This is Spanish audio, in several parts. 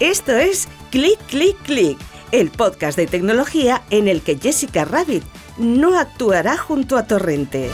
Esto es Click, Click, Click, el podcast de tecnología en el que Jessica Rabbit no actuará junto a Torrente.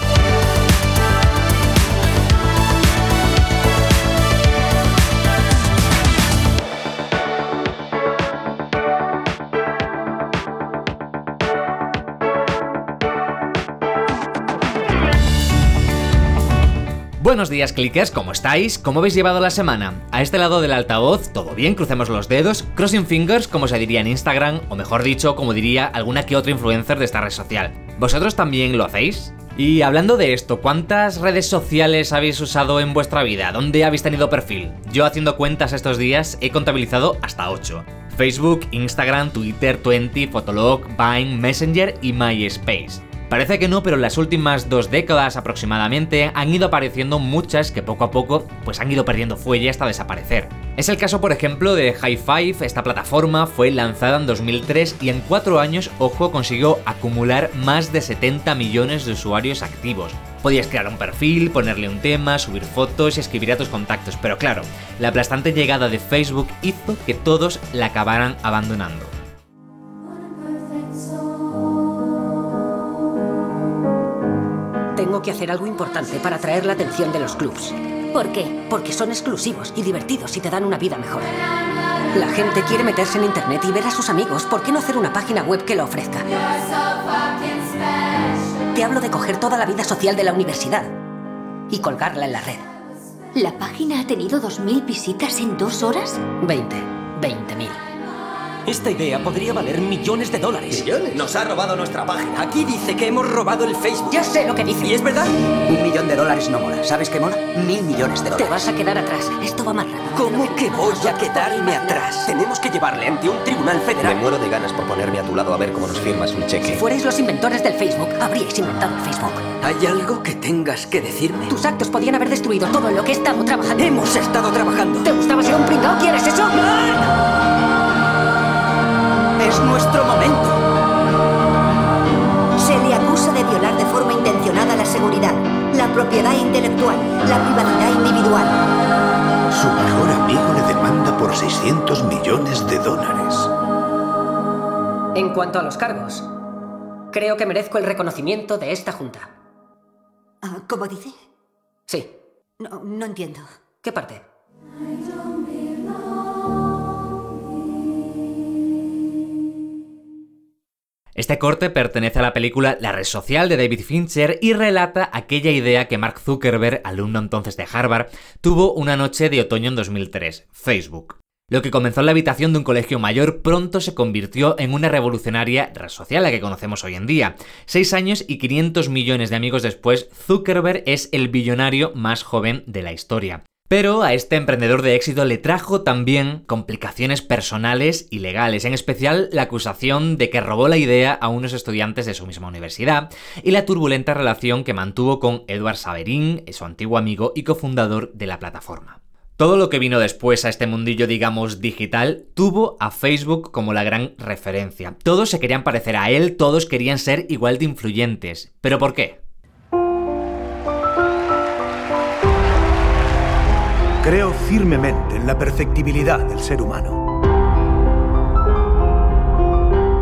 Buenos días, clickers, ¿cómo estáis? ¿Cómo habéis llevado la semana? A este lado del altavoz, todo bien, crucemos los dedos, crossing fingers, como se diría en Instagram, o mejor dicho, como diría alguna que otra influencer de esta red social. ¿Vosotros también lo hacéis? Y hablando de esto, ¿cuántas redes sociales habéis usado en vuestra vida? ¿Dónde habéis tenido perfil? Yo haciendo cuentas estos días he contabilizado hasta 8. Facebook, Instagram, Twitter, Twenty, Fotolog, Vine, Messenger y MySpace. Parece que no, pero en las últimas dos décadas aproximadamente han ido apareciendo muchas que poco a poco pues han ido perdiendo fuelle hasta desaparecer. Es el caso, por ejemplo, de High Five, esta plataforma fue lanzada en 2003 y en cuatro años, ojo, consiguió acumular más de 70 millones de usuarios activos. Podías crear un perfil, ponerle un tema, subir fotos y escribir a tus contactos, pero claro, la aplastante llegada de Facebook hizo que todos la acabaran abandonando. Tengo que hacer algo importante para atraer la atención de los clubs. ¿Por qué? Porque son exclusivos y divertidos y te dan una vida mejor. La gente quiere meterse en internet y ver a sus amigos. ¿Por qué no hacer una página web que lo ofrezca? Te hablo de coger toda la vida social de la universidad y colgarla en la red. ¿La página ha tenido 2.000 visitas en dos horas? 20. 20.000. Esta idea podría valer millones de dólares. ¿Millones? Nos ha robado nuestra página. Aquí dice que hemos robado el Facebook. Ya sé lo que dice. ¿Y es verdad? Un millón de dólares no mola. ¿Sabes qué mola? Mil millones de Te dólares. vas a quedar atrás. Esto va rápido. ¿Cómo que voy a quedarme atrás? Tenemos que llevarle ante un tribunal Me federal. muero de ganas por ponerme a tu lado a ver cómo nos firmas un Si cheque. fuerais los inventores del Facebook, habríais inventado el Facebook. ¿Hay algo que tengas que decirme? Tus actos podían haber destruido todo lo que he estado trabajando. Hemos estado trabajando. ¿Te gustaba ser un pringao? ¿Quieres eso? Es nuestro momento. Se le acusa de violar de forma intencionada la seguridad, la propiedad intelectual, la privacidad individual. Su mejor amigo le demanda por 600 millones de dólares. En cuanto a los cargos, creo que merezco el reconocimiento de esta junta. Ah, ¿Cómo dice? Sí. No, no entiendo. ¿Qué parte? Este corte pertenece a la película La red social de David Fincher y relata aquella idea que Mark Zuckerberg, alumno entonces de Harvard, tuvo una noche de otoño en 2003, Facebook. Lo que comenzó en la habitación de un colegio mayor pronto se convirtió en una revolucionaria red social, la que conocemos hoy en día. Seis años y 500 millones de amigos después, Zuckerberg es el billonario más joven de la historia. Pero a este emprendedor de éxito le trajo también complicaciones personales y legales, en especial la acusación de que robó la idea a unos estudiantes de su misma universidad y la turbulenta relación que mantuvo con Edward Saverin, su antiguo amigo y cofundador de la plataforma. Todo lo que vino después a este mundillo, digamos, digital, tuvo a Facebook como la gran referencia. Todos se querían parecer a él, todos querían ser igual de influyentes. ¿Pero por qué? Creo firmemente en la perfectibilidad del ser humano.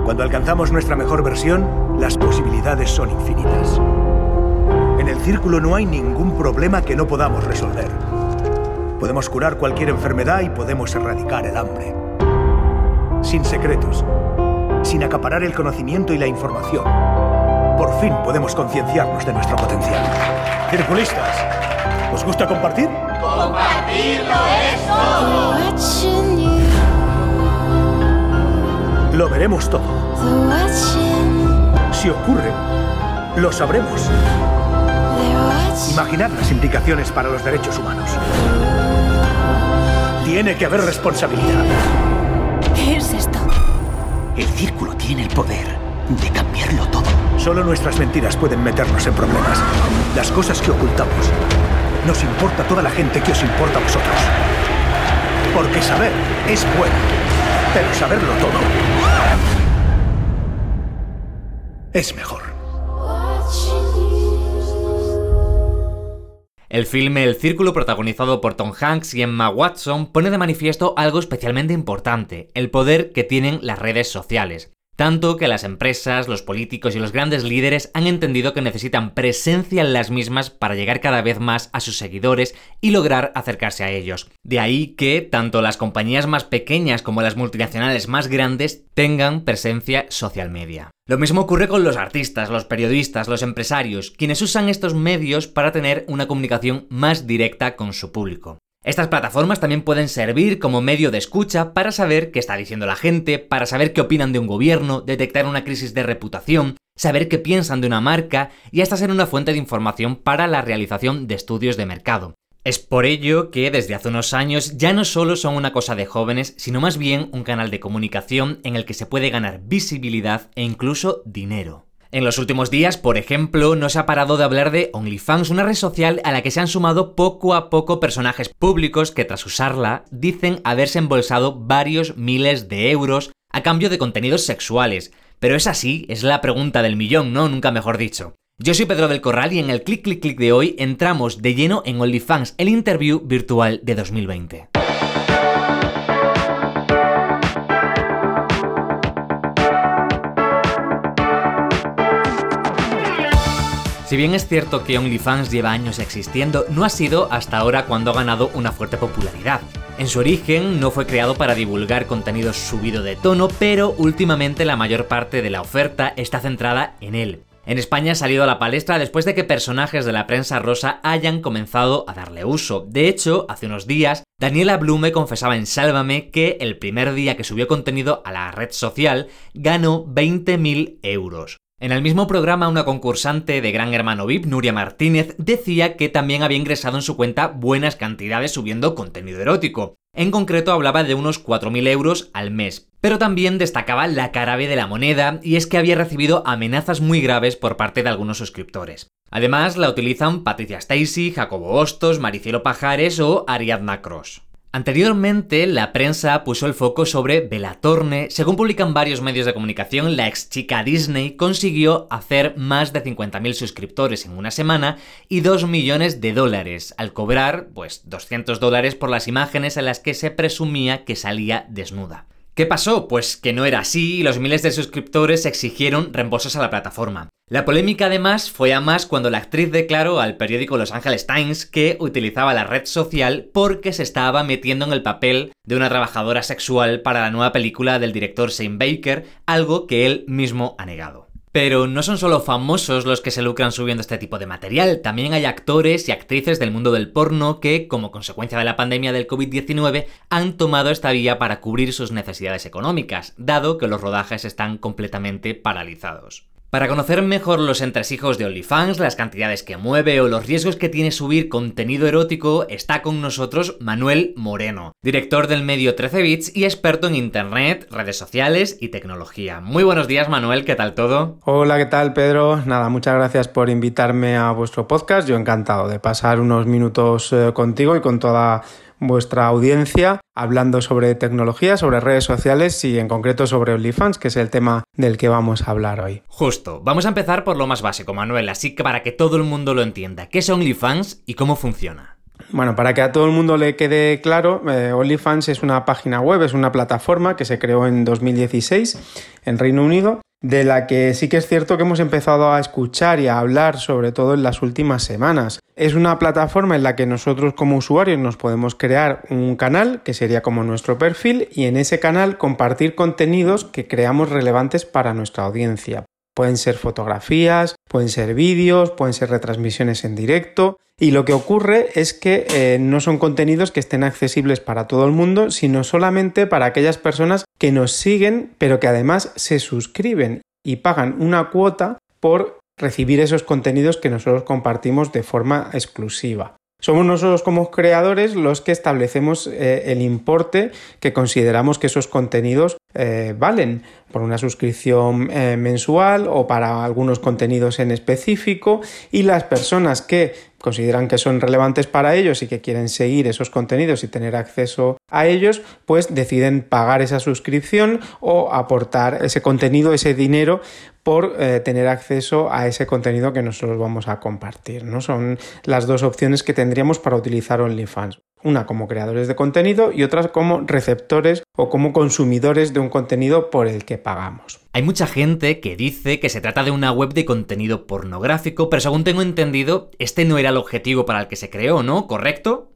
Cuando alcanzamos nuestra mejor versión, las posibilidades son infinitas. En el círculo no hay ningún problema que no podamos resolver. Podemos curar cualquier enfermedad y podemos erradicar el hambre. Sin secretos, sin acaparar el conocimiento y la información. Por fin podemos concienciarnos de nuestro potencial. Circulistas, ¿os gusta compartir? Lo veremos todo. Si ocurre, lo sabremos. Imaginad las implicaciones para los derechos humanos. Tiene que haber responsabilidad. ¿Qué es esto? El círculo tiene el poder de cambiarlo todo. Solo nuestras mentiras pueden meternos en problemas. Las cosas que ocultamos. Nos importa toda la gente que os importa a vosotros. Porque saber es bueno, pero saberlo todo es mejor. El filme El Círculo, protagonizado por Tom Hanks y Emma Watson, pone de manifiesto algo especialmente importante, el poder que tienen las redes sociales. Tanto que las empresas, los políticos y los grandes líderes han entendido que necesitan presencia en las mismas para llegar cada vez más a sus seguidores y lograr acercarse a ellos. De ahí que tanto las compañías más pequeñas como las multinacionales más grandes tengan presencia social media. Lo mismo ocurre con los artistas, los periodistas, los empresarios, quienes usan estos medios para tener una comunicación más directa con su público. Estas plataformas también pueden servir como medio de escucha para saber qué está diciendo la gente, para saber qué opinan de un gobierno, detectar una crisis de reputación, saber qué piensan de una marca y hasta ser una fuente de información para la realización de estudios de mercado. Es por ello que desde hace unos años ya no solo son una cosa de jóvenes, sino más bien un canal de comunicación en el que se puede ganar visibilidad e incluso dinero. En los últimos días, por ejemplo, no se ha parado de hablar de OnlyFans, una red social a la que se han sumado poco a poco personajes públicos que tras usarla dicen haberse embolsado varios miles de euros a cambio de contenidos sexuales. Pero es así, es la pregunta del millón, ¿no? Nunca mejor dicho. Yo soy Pedro del Corral y en el clic clic clic de hoy entramos de lleno en OnlyFans, el interview virtual de 2020. Si bien es cierto que OnlyFans lleva años existiendo, no ha sido hasta ahora cuando ha ganado una fuerte popularidad. En su origen no fue creado para divulgar contenido subido de tono, pero últimamente la mayor parte de la oferta está centrada en él. En España ha salido a la palestra después de que personajes de la prensa rosa hayan comenzado a darle uso. De hecho, hace unos días, Daniela Blume confesaba en Sálvame que el primer día que subió contenido a la red social ganó 20.000 euros. En el mismo programa, una concursante de Gran Hermano VIP, Nuria Martínez, decía que también había ingresado en su cuenta buenas cantidades subiendo contenido erótico. En concreto hablaba de unos 4.000 euros al mes. Pero también destacaba la cara B de la moneda, y es que había recibido amenazas muy graves por parte de algunos suscriptores. Además, la utilizan Patricia Stacy, Jacobo Hostos, Maricielo Pajares o Ariadna Cross. Anteriormente, la prensa puso el foco sobre Bella Thorne. Según publican varios medios de comunicación, la ex chica Disney consiguió hacer más de 50.000 suscriptores en una semana y 2 millones de dólares, al cobrar, pues, 200 dólares por las imágenes en las que se presumía que salía desnuda. ¿Qué pasó? Pues que no era así y los miles de suscriptores exigieron reembolsos a la plataforma. La polémica además fue a más cuando la actriz declaró al periódico Los Angeles Times que utilizaba la red social porque se estaba metiendo en el papel de una trabajadora sexual para la nueva película del director Shane Baker, algo que él mismo ha negado. Pero no son solo famosos los que se lucran subiendo este tipo de material, también hay actores y actrices del mundo del porno que, como consecuencia de la pandemia del COVID-19, han tomado esta vía para cubrir sus necesidades económicas, dado que los rodajes están completamente paralizados. Para conocer mejor los entresijos de OnlyFans, las cantidades que mueve o los riesgos que tiene subir contenido erótico, está con nosotros Manuel Moreno, director del medio 13 bits y experto en internet, redes sociales y tecnología. Muy buenos días Manuel, ¿qué tal todo? Hola, ¿qué tal Pedro? Nada, muchas gracias por invitarme a vuestro podcast. Yo encantado de pasar unos minutos eh, contigo y con toda vuestra audiencia hablando sobre tecnología, sobre redes sociales y en concreto sobre OnlyFans, que es el tema del que vamos a hablar hoy. Justo, vamos a empezar por lo más básico, Manuel, así que para que todo el mundo lo entienda, ¿qué es OnlyFans y cómo funciona? Bueno, para que a todo el mundo le quede claro, eh, OnlyFans es una página web, es una plataforma que se creó en 2016 en Reino Unido de la que sí que es cierto que hemos empezado a escuchar y a hablar sobre todo en las últimas semanas. Es una plataforma en la que nosotros como usuarios nos podemos crear un canal, que sería como nuestro perfil, y en ese canal compartir contenidos que creamos relevantes para nuestra audiencia. Pueden ser fotografías, pueden ser vídeos, pueden ser retransmisiones en directo. Y lo que ocurre es que eh, no son contenidos que estén accesibles para todo el mundo, sino solamente para aquellas personas que nos siguen, pero que además se suscriben y pagan una cuota por recibir esos contenidos que nosotros compartimos de forma exclusiva. Somos nosotros como creadores los que establecemos eh, el importe que consideramos que esos contenidos eh, valen por una suscripción eh, mensual o para algunos contenidos en específico y las personas que consideran que son relevantes para ellos y que quieren seguir esos contenidos y tener acceso a ellos, pues deciden pagar esa suscripción o aportar ese contenido, ese dinero por eh, tener acceso a ese contenido que nosotros vamos a compartir. ¿no? Son las dos opciones que tendríamos para utilizar OnlyFans. Una como creadores de contenido y otra como receptores o como consumidores de un contenido por el que pagamos. Hay mucha gente que dice que se trata de una web de contenido pornográfico, pero según tengo entendido, este no era el objetivo para el que se creó, ¿no? ¿Correcto?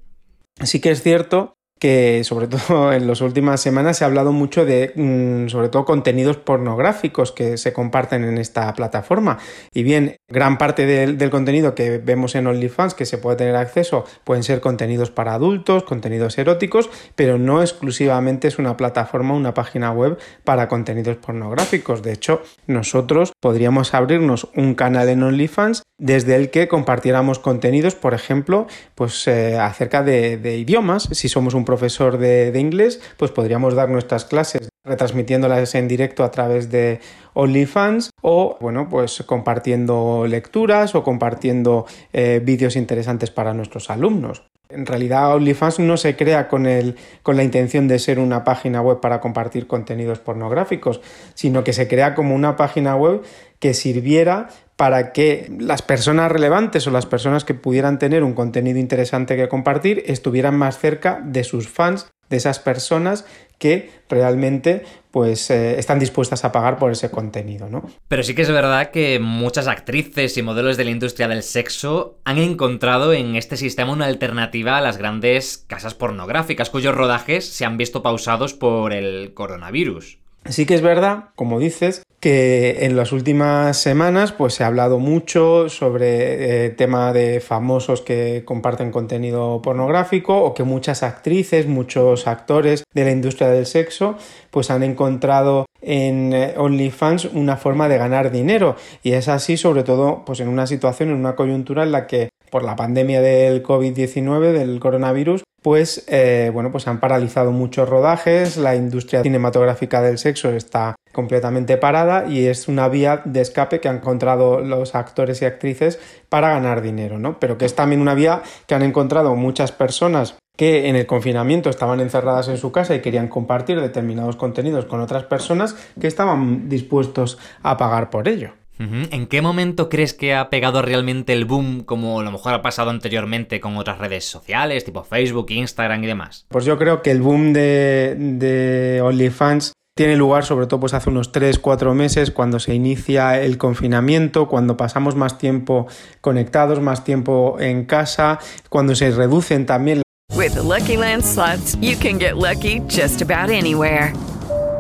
Sí que es cierto que sobre todo en las últimas semanas se ha hablado mucho de mm, sobre todo contenidos pornográficos que se comparten en esta plataforma. Y bien gran parte del, contenido que vemos en OnlyFans que se puede tener acceso pueden ser contenidos para adultos contenidos eróticos pero no exclusivamente es una plataforma una página web para contenidos pornográficos. De hecho nosotros podríamos abrirnos un canal en OnlyFans desde el que compartiéramos contenidos por ejemplo pues eh, acerca de, idiomas si somos un profesor de, inglés, pues podríamos dar nuestras clases retransmitiéndolas en directo a través de OnlyFans o, bueno, pues compartiendo lecturas o compartiendo eh, vídeos interesantes para nuestros alumnos. En realidad OnlyFans no se crea con, el, con la intención de ser una página web para compartir contenidos pornográficos, sino que se crea como una página web que sirviera para que las personas relevantes o las personas que pudieran tener un contenido interesante que compartir estuvieran más cerca de sus fans, de esas personas que realmente pues eh, están dispuestas a pagar por ese contenido, ¿no? Pero sí que es verdad que muchas actrices y modelos de la industria del sexo han encontrado en este sistema una alternativa a las grandes casas pornográficas cuyos rodajes se han visto pausados por el coronavirus. Sí que es verdad, como dices, que en las últimas semanas pues se ha hablado mucho sobre el eh, tema de famosos que comparten contenido pornográfico o que muchas actrices, muchos actores de la industria del sexo pues han encontrado en eh, OnlyFans una forma de ganar dinero. Y es así sobre todo pues en una situación, en una coyuntura en la que por la pandemia del COVID-19, del coronavirus, pues eh, bueno, pues han paralizado muchos rodajes, la industria cinematográfica del sexo está completamente parada y es una vía de escape que han encontrado los actores y actrices para ganar dinero, ¿no? Pero que es también una vía que han encontrado muchas personas que en el confinamiento estaban encerradas en su casa y querían compartir determinados contenidos con otras personas que estaban dispuestos a pagar por ello. ¿En qué momento crees que ha pegado realmente el boom como a lo mejor ha pasado anteriormente con otras redes sociales, tipo Facebook, Instagram y demás? Pues yo creo que el boom de, de OnlyFans tiene lugar sobre todo pues hace unos 3-4 meses cuando se inicia el confinamiento, cuando pasamos más tiempo conectados, más tiempo en casa, cuando se reducen también With Lucky Land slots, you can get lucky just about anywhere.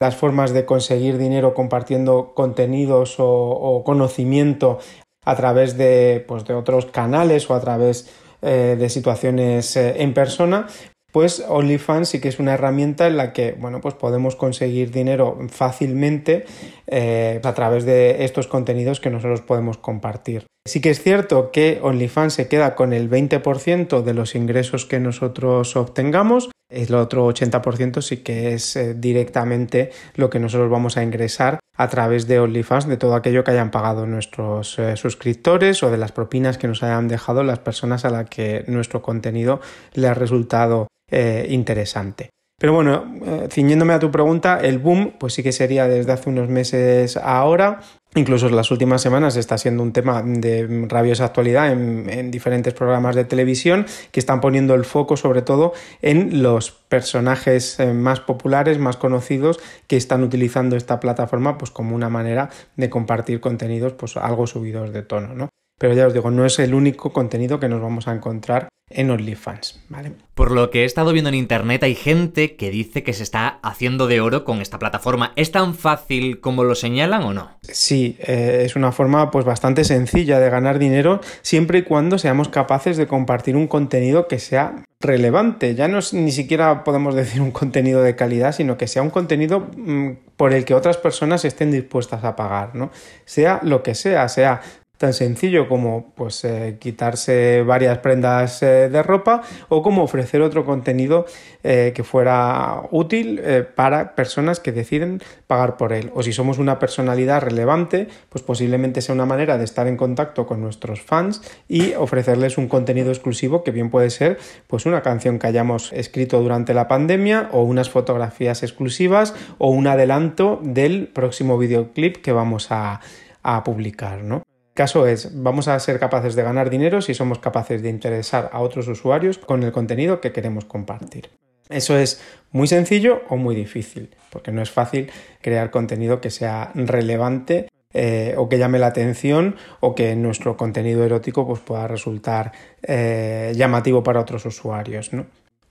Las formas de conseguir dinero compartiendo contenidos o, conocimiento a través de, pues, de, otros canales o a través eh, de situaciones eh, en persona, pues OnlyFans sí que es una herramienta en la que bueno, pues podemos conseguir dinero fácilmente eh, a través de estos contenidos que nosotros podemos compartir. Sí que es cierto que OnlyFans se queda con el 20% de los ingresos que nosotros obtengamos, el otro 80% sí que es eh, directamente lo que nosotros vamos a ingresar a través de OnlyFans de todo aquello que hayan pagado nuestros eh, suscriptores o de las propinas que nos hayan dejado las personas a las que nuestro contenido le ha resultado eh, interesante. Pero bueno, ciñéndome a tu pregunta, el boom pues sí que sería desde hace unos meses ahora. Incluso en las últimas semanas está siendo un tema de rabiosa actualidad en, diferentes programas de televisión que están poniendo el foco sobre todo en los personajes eh, más populares, más conocidos que están utilizando esta plataforma pues como una manera de compartir contenidos pues algo subidos de tono, ¿no? Pero ya os digo, no es el único contenido que nos vamos a encontrar en OnlyFans, ¿vale? Por lo que he estado viendo en internet hay gente que dice que se está haciendo de oro con esta plataforma. ¿Es tan fácil como lo señalan o no? Sí, eh, es una forma pues bastante sencilla de ganar dinero siempre y cuando seamos capaces de compartir un contenido que sea relevante. Ya no es, ni siquiera podemos decir un contenido de calidad, sino que sea un contenido mm, por el que otras personas estén dispuestas a pagar, ¿no? Sea lo que sea, sea tan sencillo como pues eh, quitarse varias prendas eh, de ropa o como ofrecer otro contenido eh, que fuera útil para personas que deciden pagar por él o si somos una personalidad relevante pues posiblemente sea una manera de estar en contacto con nuestros fans y ofrecerles un contenido exclusivo que bien puede ser pues una canción que hayamos escrito durante la pandemia o unas fotografías exclusivas o un adelanto del próximo videoclip que vamos a, a publicar ¿no? Caso es, vamos a ser capaces de ganar dinero si somos capaces de interesar a otros usuarios con el contenido que queremos compartir. Eso es muy sencillo o muy difícil, porque no es fácil crear contenido que sea relevante eh, o que llame la atención o que nuestro contenido erótico pues, pueda resultar eh, llamativo para otros usuarios.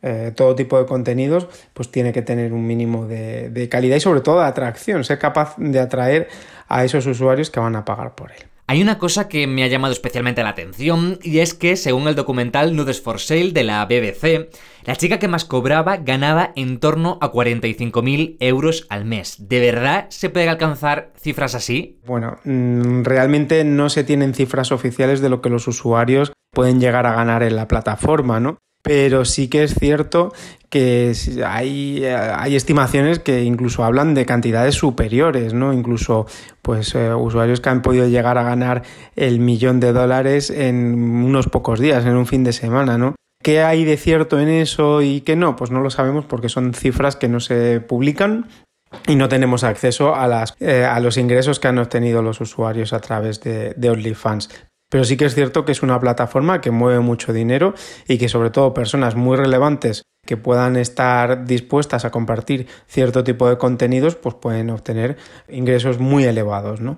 Eh, todo tipo de contenidos pues tiene que tener un mínimo de, de calidad y sobre todo de atracción, ser capaz de atraer a esos usuarios que van a pagar por él. Hay una cosa que me ha llamado especialmente la atención y es que, según el documental Nudes for Sale de la BBC, la chica que más cobraba ganaba en torno a 45.000 euros al mes. ¿De verdad se puede alcanzar cifras así? Bueno, mm, realmente no se tienen cifras oficiales de lo que los usuarios pueden llegar a ganar en la plataforma, ¿no? Pero sí que es cierto que hay, hay, estimaciones que incluso hablan de cantidades superiores, ¿no? Incluso, pues, eh, usuarios que han podido llegar a ganar el millón de dólares en unos pocos días, en un fin de semana, ¿no? ¿Qué hay de cierto en eso y qué no? Pues no lo sabemos porque son cifras que no se publican y no tenemos acceso a, las, eh, a los ingresos que han obtenido los usuarios a través de OnlyFans. Pero sí que es cierto que es una plataforma que mueve mucho dinero y que sobre todo personas muy relevantes que puedan estar dispuestas a compartir cierto tipo de contenidos, pues pueden obtener ingresos muy elevados, ¿no?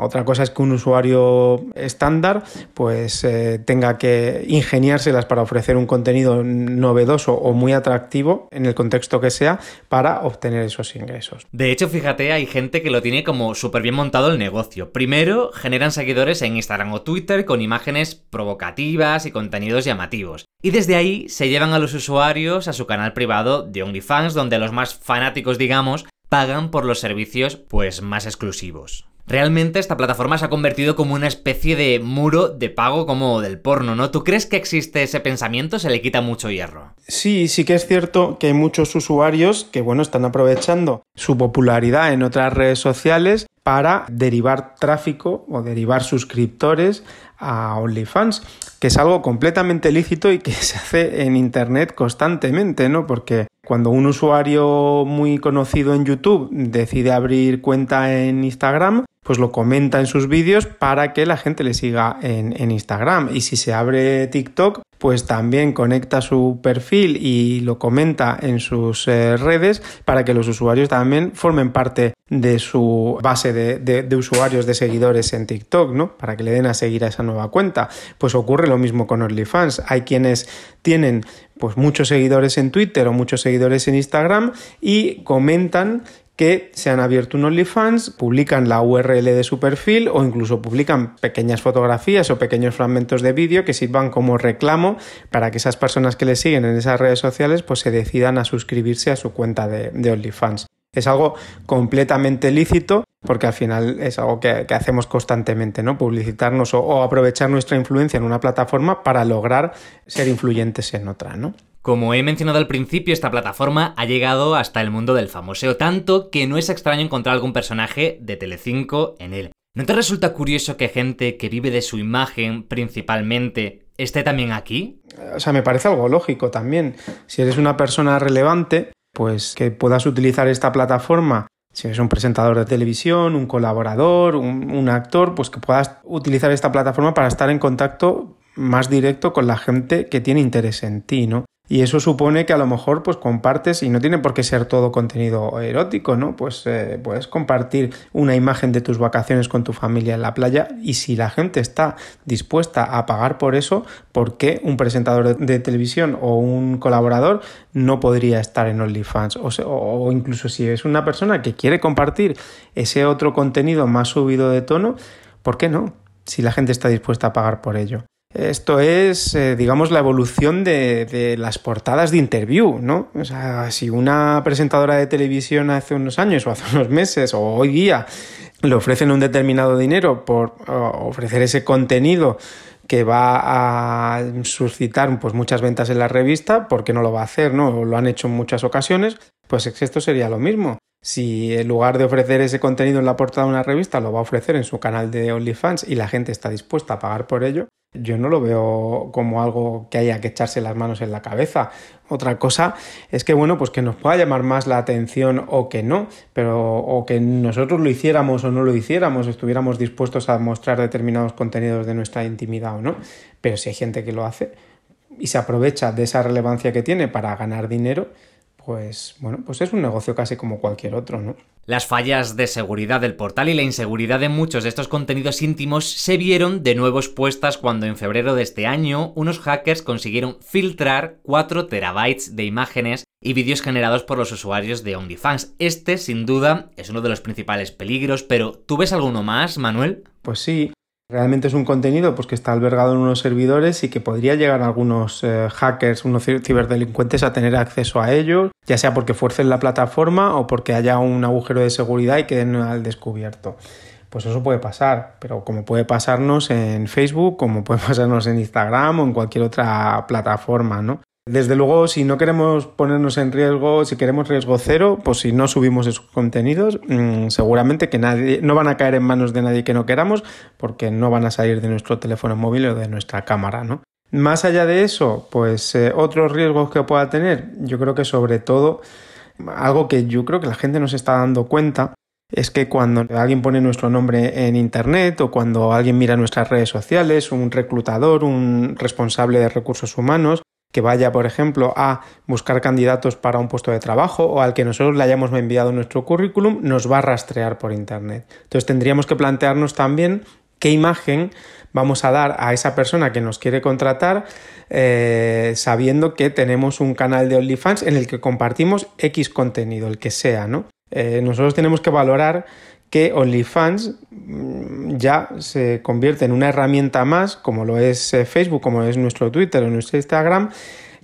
Otra cosa es que un usuario estándar pues eh, tenga que ingeniárselas para ofrecer un contenido novedoso o muy atractivo en el contexto que sea para obtener esos ingresos. De hecho, fíjate, hay gente que lo tiene como súper bien montado el negocio. Primero, generan seguidores en Instagram o Twitter con imágenes provocativas y contenidos llamativos. Y desde ahí se llevan a los usuarios a su canal privado de OnlyFans, donde los más fanáticos, digamos, pagan por los servicios pues más exclusivos. Realmente esta plataforma se ha convertido como una especie de muro de pago como del porno, ¿no? ¿Tú crees que existe ese pensamiento? ¿Se le quita mucho hierro? Sí, sí que es cierto que hay muchos usuarios que, bueno, están aprovechando su popularidad en otras redes sociales para derivar tráfico o derivar suscriptores a OnlyFans, que es algo completamente lícito y que se hace en Internet constantemente, ¿no? Porque cuando un usuario muy conocido en YouTube decide abrir cuenta en Instagram, pues lo comenta en sus vídeos para que la gente le siga en, Instagram. Y si se abre TikTok, pues también conecta su perfil y lo comenta en sus eh, redes para que los usuarios también formen parte de su base de, de, usuarios, de seguidores en TikTok, ¿no? Para que le den a seguir a esa nueva cuenta. Pues ocurre lo mismo con OnlyFans. Hay quienes tienen pues muchos seguidores en Twitter o muchos seguidores en Instagram y comentan que se han abierto un OnlyFans, publican la URL de su perfil o incluso publican pequeñas fotografías o pequeños fragmentos de vídeo que sirvan como reclamo para que esas personas que le siguen en esas redes sociales pues se decidan a suscribirse a su cuenta de, OnlyFans. Es algo completamente lícito porque al final es algo que, hacemos constantemente, ¿no? Publicitarnos o, aprovechar nuestra influencia en una plataforma para lograr ser influyentes en otra, ¿no? Como he mencionado al principio, esta plataforma ha llegado hasta el mundo del famoseo, tanto que no es extraño encontrar algún personaje de Telecinco en él. ¿No te resulta curioso que gente que vive de su imagen principalmente esté también aquí? O sea, me parece algo lógico también. Si eres una persona relevante, pues que puedas utilizar esta plataforma si eres un presentador de televisión, un colaborador, un, un, actor, pues que puedas utilizar esta plataforma para estar en contacto más directo con la gente que tiene interés en ti, ¿no? Y eso supone que a lo mejor pues compartes, y no tiene por qué ser todo contenido erótico, ¿no? Pues eh, puedes compartir una imagen de tus vacaciones con tu familia en la playa y si la gente está dispuesta a pagar por eso, ¿por qué un presentador de, televisión o un colaborador no podría estar en OnlyFans? O, o incluso si es una persona que quiere compartir ese otro contenido más subido de tono, ¿por qué no? Si la gente está dispuesta a pagar por ello. Esto es, eh, digamos, la evolución de, las portadas de interview, ¿no? O sea, si una presentadora de televisión hace unos años o hace unos meses o hoy día le ofrecen un determinado dinero por ofrecer ese contenido que va a suscitar pues muchas ventas en la revista, ¿por qué no lo va a hacer, no? Lo han hecho en muchas ocasiones, pues esto sería lo mismo. Si en lugar de ofrecer ese contenido en la portada de una revista lo va a ofrecer en su canal de OnlyFans y la gente está dispuesta a pagar por ello, yo no lo veo como algo que haya que echarse las manos en la cabeza. Otra cosa es que, bueno, pues que nos pueda llamar más la atención o que no, pero o que nosotros lo hiciéramos o no lo hiciéramos, estuviéramos dispuestos a mostrar determinados contenidos de nuestra intimidad o no. Pero si hay gente que lo hace y se aprovecha de esa relevancia que tiene para ganar dinero, pues bueno, pues es un negocio casi como cualquier otro, ¿no? Las fallas de seguridad del portal y la inseguridad de muchos de estos contenidos íntimos se vieron de nuevo expuestas cuando en febrero de este año unos hackers consiguieron filtrar 4 terabytes de imágenes y vídeos generados por los usuarios de OnlyFans. Este, sin duda, es uno de los principales peligros, pero ¿tú ves alguno más, Manuel? Pues sí, Realmente es un contenido pues, que está albergado en unos servidores y que podría llegar a algunos eh, hackers, unos ciberdelincuentes a tener acceso a ellos, ya sea porque fuercen la plataforma o porque haya un agujero de seguridad y queden al descubierto. Pues eso puede pasar, pero como puede pasarnos en Facebook, como puede pasarnos en Instagram o en cualquier otra plataforma, ¿no? Desde luego, si no queremos ponernos en riesgo, si queremos riesgo cero, pues si no subimos esos contenidos, mm, seguramente que nadie, no van a caer en manos de nadie que no queramos, porque no van a salir de nuestro teléfono móvil o de nuestra cámara, ¿no? Más allá de eso, pues eh, otros riesgos que pueda tener, yo creo que sobre todo, algo que yo creo que la gente no se está dando cuenta, es que cuando alguien pone nuestro nombre en Internet o cuando alguien mira nuestras redes sociales, un reclutador, un responsable de recursos humanos, que vaya, por ejemplo, a buscar candidatos para un puesto de trabajo o al que nosotros le hayamos enviado nuestro currículum, nos va a rastrear por Internet. Entonces tendríamos que plantearnos también qué imagen vamos a dar a esa persona que nos quiere contratar eh, sabiendo que tenemos un canal de OnlyFans en el que compartimos X contenido, el que sea, ¿no? Eh, nosotros tenemos que valorar que OnlyFans mm, ya se convierte en una herramienta más, como lo es eh, Facebook, como es nuestro Twitter o nuestro Instagram,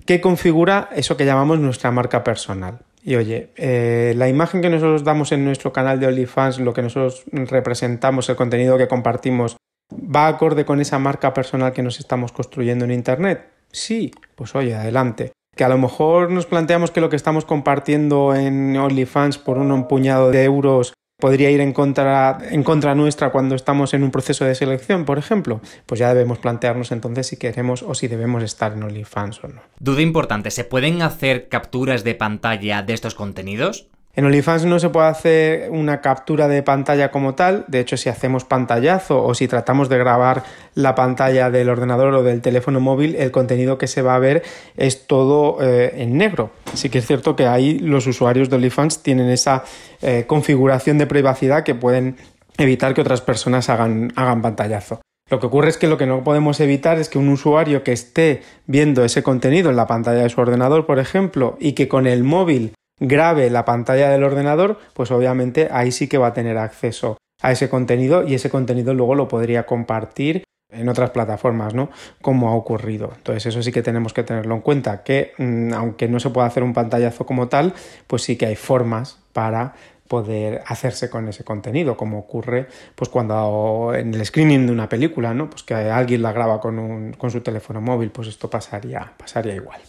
que configura eso que llamamos nuestra marca personal. Y oye, eh, la imagen que nosotros damos en nuestro canal de OnlyFans, lo que nosotros representamos, el contenido que compartimos, ¿va acorde con esa marca personal que nos estamos construyendo en Internet? Sí, pues oye, adelante. Que a lo mejor nos planteamos que lo que estamos compartiendo en OnlyFans por un puñado de euros podría ir en contra, en contra nuestra cuando estamos en un proceso de selección, por ejemplo, pues ya debemos plantearnos entonces si queremos o si debemos estar en OnlyFans o no. Duda importante, ¿se pueden hacer capturas de pantalla de estos contenidos? En OnlyFans no se puede hacer una captura de pantalla como tal, de hecho si hacemos pantallazo o si tratamos de grabar la pantalla del ordenador o del teléfono móvil, el contenido que se va a ver es todo eh, en negro. Sí que es cierto que ahí los usuarios de OnlyFans tienen esa eh, configuración de privacidad que pueden evitar que otras personas hagan, hagan pantallazo. Lo que ocurre es que lo que no podemos evitar es que un usuario que esté viendo ese contenido en la pantalla de su ordenador, por ejemplo, y que con el móvil grabe la pantalla del ordenador, pues obviamente ahí sí que va a tener acceso a ese contenido y ese contenido luego lo podría compartir en otras plataformas, ¿no? Como ha ocurrido. Entonces eso sí que tenemos que tenerlo en cuenta, que mm, aunque no se pueda hacer un pantallazo como tal, pues sí que hay formas para poder hacerse con ese contenido, como ocurre pues cuando en el screening de una película, ¿no? Pues que alguien la graba con, un, con su teléfono móvil, pues esto pasaría, pasaría igual.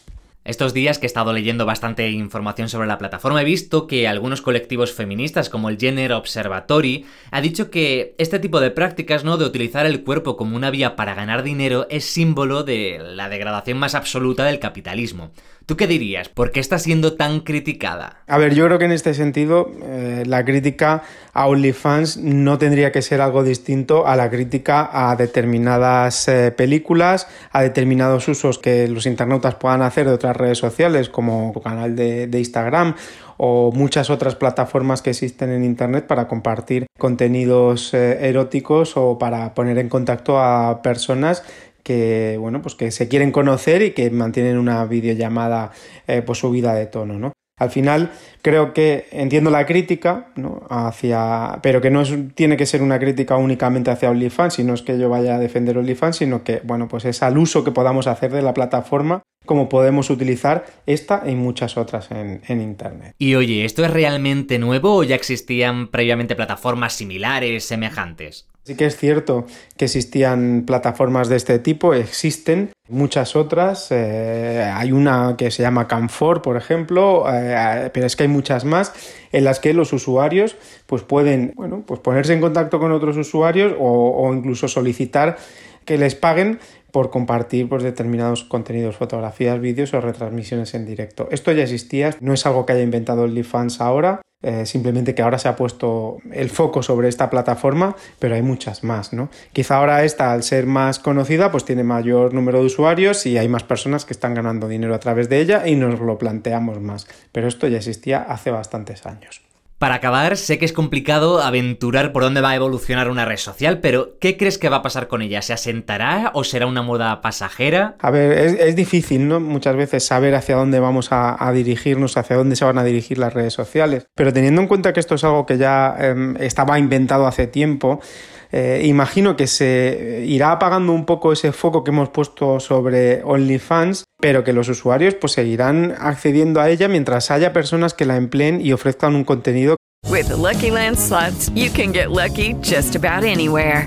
Estos días que he estado leyendo bastante información sobre la plataforma he visto que algunos colectivos feministas como el Gender Observatory ha dicho que este tipo de prácticas, ¿no? de utilizar el cuerpo como una vía para ganar dinero es símbolo de la degradación más absoluta del capitalismo. ¿Tú qué dirías? ¿Por qué está siendo tan criticada? A ver, yo creo que en este sentido eh, la crítica a OnlyFans no tendría que ser algo distinto a la crítica a determinadas eh, películas, a determinados usos que los internautas puedan hacer de otras redes sociales como canal de, Instagram o muchas otras plataformas que existen en Internet para compartir contenidos eh, eróticos o para poner en contacto a personas que bueno pues que se quieren conocer y que mantienen una videollamada eh, pues subida de tono no al final creo que entiendo la crítica ¿no? hacia pero que no es, tiene que ser una crítica únicamente hacia OnlyFans sino es que yo vaya a defender OnlyFans sino que bueno pues es al uso que podamos hacer de la plataforma como podemos utilizar esta y muchas otras en, en, Internet. Y oye, ¿esto es realmente nuevo o ya existían previamente plataformas similares, semejantes? Sí que es cierto que existían plataformas de este tipo, existen muchas otras. Eh, hay una que se llama Camfor, por ejemplo, eh, pero es que hay muchas más en las que los usuarios pues pueden bueno, pues ponerse en contacto con otros usuarios o incluso solicitar que les paguen por compartir pues, determinados contenidos, fotografías, vídeos o retransmisiones en directo. Esto ya existía, no es algo que haya inventado OnlyFans ahora, eh, simplemente que ahora se ha puesto el foco sobre esta plataforma, pero hay muchas más, ¿no? Quizá ahora esta, al ser más conocida, pues tiene mayor número de usuarios y hay más personas que están ganando dinero a través de ella y nos lo planteamos más. Pero esto ya existía hace bastantes años. Para acabar, sé que es complicado aventurar por dónde va a evolucionar una red social, pero ¿qué crees que va a pasar con ella? ¿Se asentará o será una moda pasajera? A ver, es, difícil, ¿no? Muchas veces saber hacia dónde vamos a, dirigirnos, hacia dónde se van a dirigir las redes sociales. Pero teniendo en cuenta que esto es algo que ya eh, estaba inventado hace tiempo, eh, imagino que se irá apagando un poco ese foco que hemos puesto sobre OnlyFans, pero que los usuarios pues seguirán accediendo a ella mientras haya personas que la empleen y ofrezcan un contenido. With Lucky you can get lucky just about anywhere.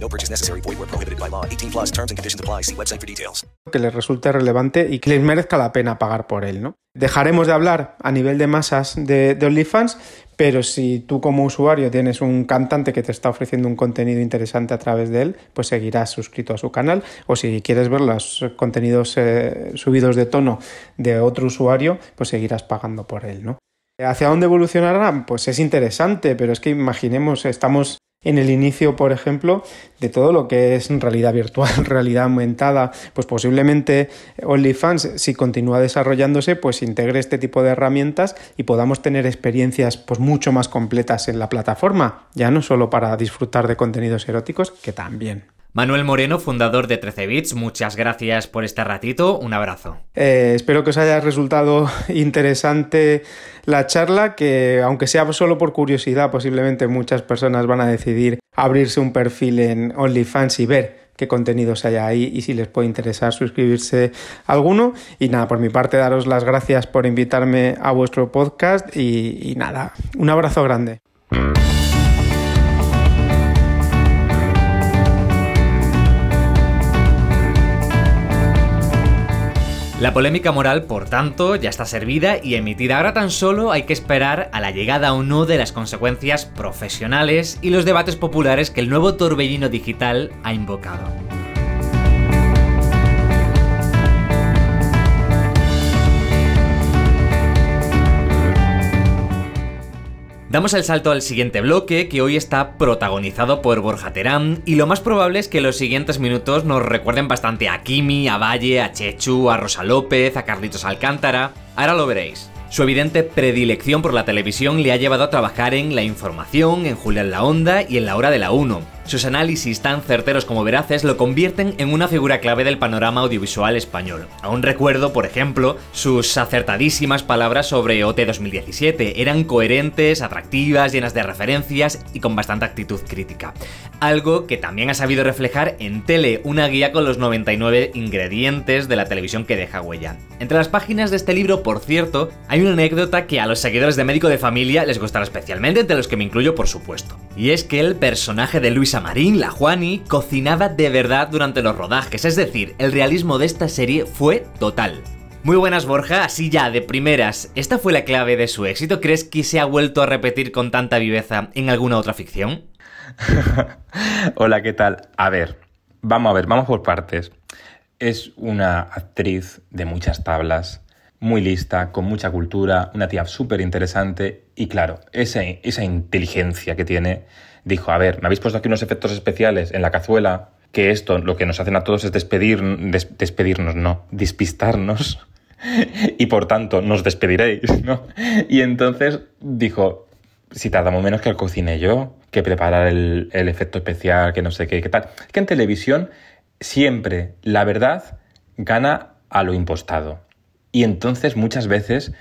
No purchase necessary. Void where prohibited by law. 18 plus terms and conditions apply. Website for details. Que les resulte relevante y que les merezca la pena pagar por él, ¿no? Dejaremos de hablar a nivel de masas de, de OnlyFans, pero si tú como usuario tienes un cantante que te está ofreciendo un contenido interesante a través de él, pues seguirás suscrito a su canal. O si quieres ver los contenidos eh, subidos de tono de otro usuario, pues seguirás pagando por él, ¿no? ¿Hacia dónde evolucionará? Pues es interesante, pero es que imaginemos, estamos en el inicio, por ejemplo, de todo lo que es realidad virtual, realidad aumentada, pues posiblemente OnlyFans, si continúa desarrollándose, pues integre este tipo de herramientas y podamos tener experiencias pues mucho más completas en la plataforma, ya no solo para disfrutar de contenidos eróticos, que también. Manuel Moreno, fundador de 13 Bits, muchas gracias por este ratito, un abrazo. Eh, espero que os haya resultado interesante la charla, que aunque sea solo por curiosidad, posiblemente muchas personas van a decidir abrirse un perfil en OnlyFans y ver qué contenidos hay ahí y si les puede interesar suscribirse a alguno. Y nada, por mi parte daros las gracias por invitarme a vuestro podcast y, y nada, un abrazo grande. La polémica moral, por tanto, ya está servida y emitida. Ahora tan solo hay que esperar a la llegada o no de las consecuencias profesionales y los debates populares que el nuevo torbellino digital ha invocado. Damos el salto al siguiente bloque, que hoy está protagonizado por Borja Terán, y lo más probable es que los siguientes minutos nos recuerden bastante a Kimi, a Valle, a Chechu, a Rosa López, a Carlitos Alcántara. Ahora lo veréis. Su evidente predilección por la televisión le ha llevado a trabajar en La Información, en Julián La Onda y en La Hora de la Uno. Sus análisis tan certeros como veraces lo convierten en una figura clave del panorama audiovisual español. Aún recuerdo, por ejemplo, sus acertadísimas palabras sobre OT 2017. Eran coherentes, atractivas, llenas de referencias y con bastante actitud crítica. Algo que también ha sabido reflejar en Tele, una guía con los 99 ingredientes de la televisión que deja huella. Entre las páginas de este libro, por cierto, hay una anécdota que a los seguidores de Médico de Familia les gustará especialmente, entre los que me incluyo, por supuesto. Y es que el personaje de Luisa Marín, la Juani, cocinaba de verdad durante los rodajes, es decir, el realismo de esta serie fue total. Muy buenas Borja, así ya, de primeras, ¿esta fue la clave de su éxito? ¿Crees que se ha vuelto a repetir con tanta viveza en alguna otra ficción? Hola, ¿qué tal? A ver, vamos a ver, vamos por partes. Es una actriz de muchas tablas, muy lista, con mucha cultura, una tía súper interesante y claro, esa, esa inteligencia que tiene dijo, a ver, me habéis puesto aquí unos efectos especiales en la cazuela, que esto lo que nos hacen a todos es despedir, despedirnos, no, despistarnos. y por tanto nos despediréis, ¿no? Y entonces dijo, si tardamos menos que cocine yo, que preparar el, el, efecto especial, que no sé qué, qué tal. Es que en televisión siempre la verdad gana a lo impostado. Y entonces muchas veces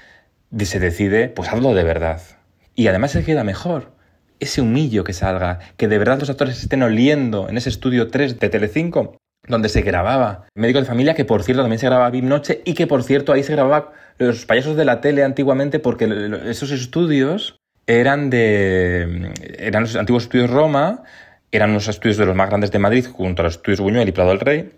se decide, pues hazlo de verdad. Y además se queda mejor ese humillo que salga, que de verdad los actores estén oliendo en ese estudio 3 de Telecinco, donde se grababa Médico de Familia, que por cierto también se grababa VIP Noche y que por cierto ahí se grababa los payasos de la tele antiguamente porque esos estudios eran de eran los antiguos estudios Roma, eran los estudios de los más grandes de Madrid junto a los estudios Buñuel y Prado del Rey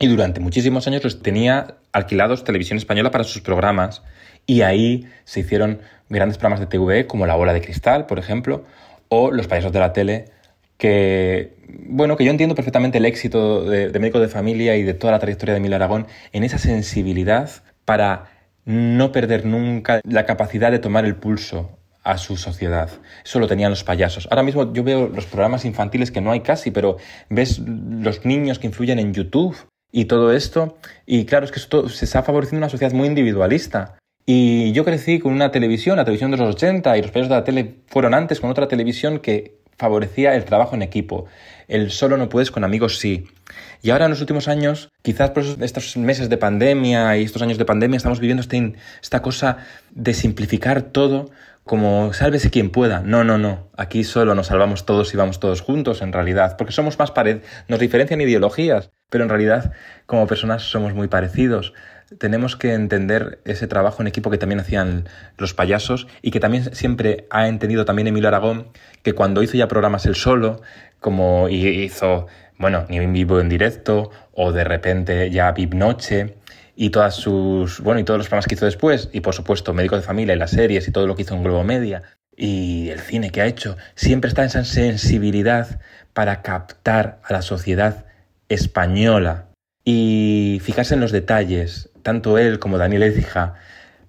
y durante muchísimos años los tenía alquilados Televisión Española para sus programas y ahí se hicieron grandes programas de TV como La Bola de Cristal, por ejemplo, o los payasos de la tele, que, bueno, que yo entiendo perfectamente el éxito de, de Médico de Familia y de toda la trayectoria de Emilio Aragón en esa sensibilidad para no perder nunca la capacidad de tomar el pulso a su sociedad. Eso lo tenían los payasos. Ahora mismo yo veo los programas infantiles que no hay casi, pero ves los niños que influyen en YouTube y todo esto. Y claro, es que esto se está favoreciendo una sociedad muy individualista. Y yo crecí con una televisión, la televisión de los 80, y los payasos de la tele fueron antes con otra televisión que favorecía el trabajo en equipo. El solo no puedes, con amigos sí. Y ahora en los últimos años, quizás por estos meses de pandemia y estos años de pandemia, estamos viviendo este, esta cosa de simplificar todo como sálvese quien pueda. No, no, no. Aquí solo nos salvamos todos y vamos todos juntos, en realidad. Porque somos más parecidos. Nos diferencian ideologías, pero en realidad, como personas, somos muy parecidos. Tenemos que entender ese trabajo en equipo que también hacían los payasos y que también siempre ha entendido también Emilio Aragón, que cuando hizo ya programas él solo, como hizo, bueno, ni en vivo en directo, o de repente ya VIP Noche, y todas sus, bueno, y todos los programas que hizo después, y por supuesto Médico de Familia y las series y todo lo que hizo en Globo Media, y el cine que ha hecho, siempre está en esa sensibilidad para captar a la sociedad española y fijarse en los detalles, tanto él como Daniel Ecija.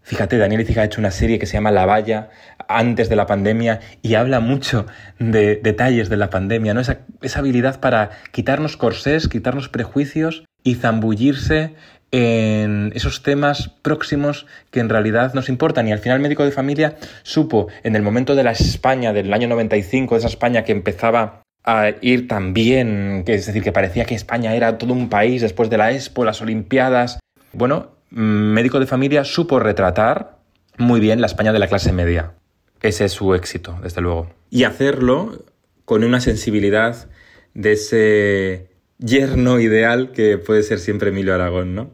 Fíjate, Daniel Ecija ha hecho una serie que se llama La Valla antes de la pandemia y habla mucho de detalles de la pandemia, ¿no? Esa, esa habilidad para quitarnos corsés, quitarnos prejuicios y zambullirse en esos temas próximos que en realidad nos importan. Y al final médico de familia supo, en el momento de la España del año 95, de esa España que empezaba a ir tan bien, que es decir, que parecía que España era todo un país después de la Expo, las Olimpiadas, bueno, mm, médico de familia supo retratar muy bien la España de la clase media. Ese es su éxito, desde luego. Y hacerlo con una sensibilidad de ese yerno ideal que puede ser siempre Emilio Aragón, ¿no?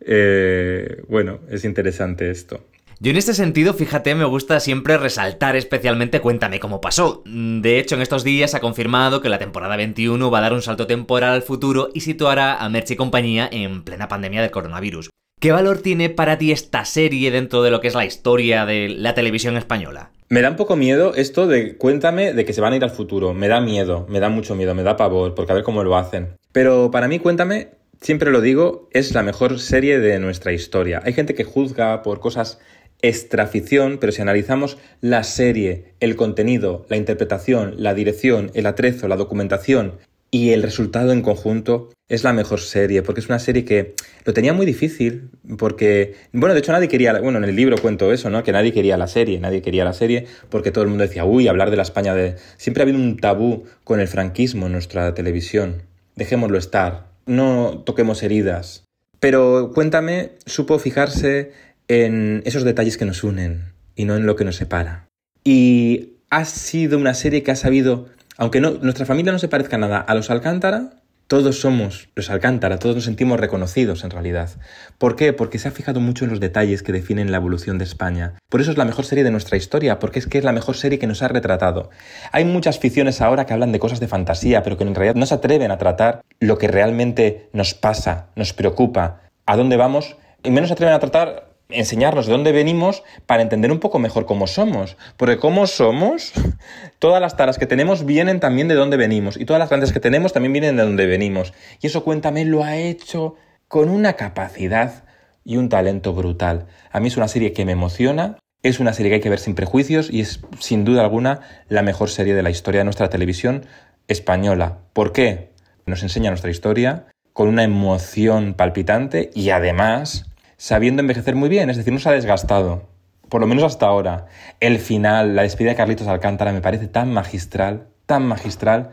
Eh, bueno, es interesante esto. Yo en este sentido, fíjate, me gusta siempre resaltar especialmente Cuéntame cómo pasó. De hecho, en estos días ha confirmado que la temporada 21 va a dar un salto temporal al futuro y situará a Merch y compañía en plena pandemia del coronavirus. ¿Qué valor tiene para ti esta serie dentro de lo que es la historia de la televisión española? Me da un poco miedo esto de cuéntame de que se van a ir al futuro. Me da miedo, me da mucho miedo, me da pavor, porque a ver cómo lo hacen. Pero para mí, cuéntame, siempre lo digo, es la mejor serie de nuestra historia. Hay gente que juzga por cosas extraficción, pero si analizamos la serie, el contenido, la interpretación, la dirección, el atrezo, la documentación y el resultado en conjunto es la mejor serie, porque es una serie que lo tenía muy difícil, porque, bueno, de hecho nadie quería, bueno, en el libro cuento eso, ¿no? Que nadie quería la serie, nadie quería la serie, porque todo el mundo decía, uy, hablar de la España de... Siempre ha habido un tabú con el franquismo en nuestra televisión. Dejémoslo estar, no toquemos heridas. Pero cuéntame, supo fijarse en esos detalles que nos unen y no en lo que nos separa. Y ha sido una serie que ha sabido aunque no, nuestra familia no se parezca nada a los Alcántara, todos somos los Alcántara, todos nos sentimos reconocidos en realidad. ¿Por qué? Porque se ha fijado mucho en los detalles que definen la evolución de España. Por eso es la mejor serie de nuestra historia, porque es que es la mejor serie que nos ha retratado. Hay muchas ficciones ahora que hablan de cosas de fantasía, pero que en realidad no se atreven a tratar lo que realmente nos pasa, nos preocupa, a dónde vamos, y menos se atreven a tratar enseñarnos de dónde venimos para entender un poco mejor cómo somos. Porque cómo somos, todas las taras que tenemos vienen también de dónde venimos. Y todas las grandes que tenemos también vienen de dónde venimos. Y eso Cuéntame lo ha hecho con una capacidad y un talento brutal. A mí es una serie que me emociona. Es una serie que hay que ver sin prejuicios y es sin duda alguna la mejor serie de la historia de nuestra televisión española. ¿Por qué? Nos enseña nuestra historia con una emoción palpitante y además sabiendo envejecer muy bien, es decir, no se ha desgastado, por lo menos hasta ahora. El final, la despedida de Carlitos Alcántara me parece tan magistral, tan magistral,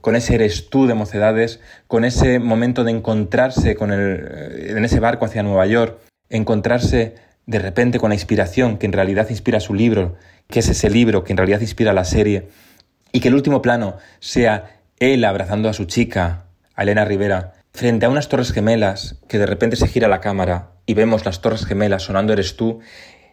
con ese eres tú de mocedades, con ese momento de encontrarse con el, en ese barco hacia Nueva York, encontrarse de repente con la inspiración que en realidad inspira su libro, que es ese libro que en realidad inspira la serie, y que el último plano sea él abrazando a su chica, Elena Rivera, frente a unas torres gemelas, que de repente se gira la cámara y vemos las torres gemelas sonando eres tú.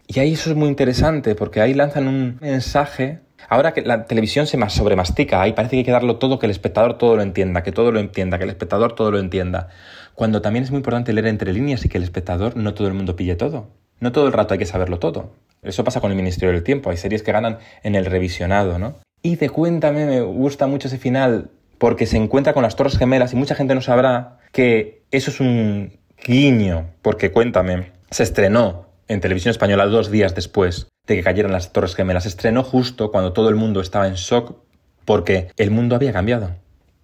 Y ahí eso es muy interesante porque ahí lanzan un mensaje. Ahora que la televisión se más sobremastica, ahí parece que hay que darlo todo, que el espectador todo lo entienda, que todo lo entienda, que el espectador todo lo entienda. Cuando también es muy importante leer entre líneas y que el espectador no todo el mundo pille todo. No todo el rato hay que saberlo todo. Eso pasa con el Ministerio del Tiempo. Hay series que ganan en el revisionado, ¿no? Y de Cuéntame me gusta mucho ese final porque se encuentra con las Torres Gemelas y mucha gente no sabrá que eso es un guiño, porque cuéntame, se estrenó en televisión española dos días después de que cayeran las Torres Gemelas. Se estrenó justo cuando todo el mundo estaba en shock porque el mundo había cambiado.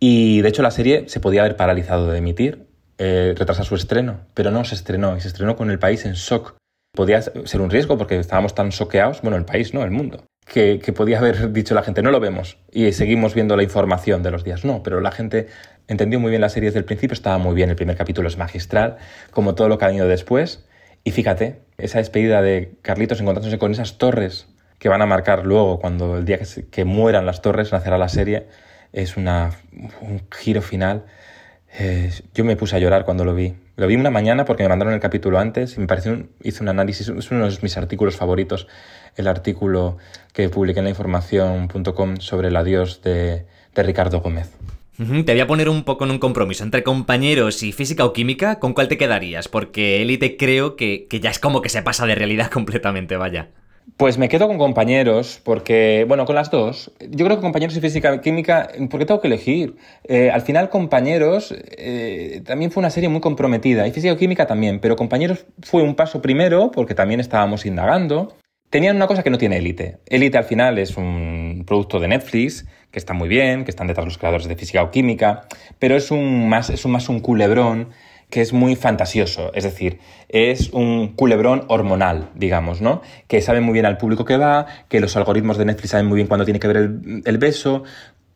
Y de hecho la serie se podía haber paralizado de emitir, eh, retrasar su estreno, pero no se estrenó y se estrenó con el país en shock. Podía ser un riesgo porque estábamos tan choqueados, bueno, el país, no, el mundo, que, podía haber dicho la gente, no lo vemos y seguimos viendo la información de los días. No, pero la gente entendió muy bien la serie desde el principio, estaba muy bien, el primer capítulo es magistral, como todo lo que ha venido después. Y fíjate, esa despedida de Carlitos encontrándose con esas torres que van a marcar luego, cuando el día que, mueran las torres, nacerá la serie, es una, un giro final. Eh, yo me puse a llorar cuando lo vi. Lo vi una mañana porque me mandaron el capítulo antes y me pareció, un, hice un análisis, es uno de mis artículos favoritos, el artículo que publiqué en la información.com sobre el adiós de, de Ricardo Gómez. Te voy a poner un poco en un compromiso entre compañeros y física o química. ¿Con cuál te quedarías? Porque Élite creo que, ya es como que se pasa de realidad completamente, vaya. Pues me quedo con compañeros, porque, bueno, con las dos. Yo creo que compañeros y física química, porque tengo que elegir. Eh, al final, compañeros eh, también fue una serie muy comprometida, y física química también, pero compañeros fue un paso primero, porque también estábamos indagando. Tenían una cosa que no tiene élite. Élite al final es un producto de Netflix que está muy bien, que están detrás los creadores de física o química, pero es un más, es un más un culebrón que es muy fantasioso, es decir, es un culebrón hormonal, digamos, ¿no? Que sabe muy bien al público que va, que los algoritmos de Netflix saben muy bien cuándo tiene que ver el, beso,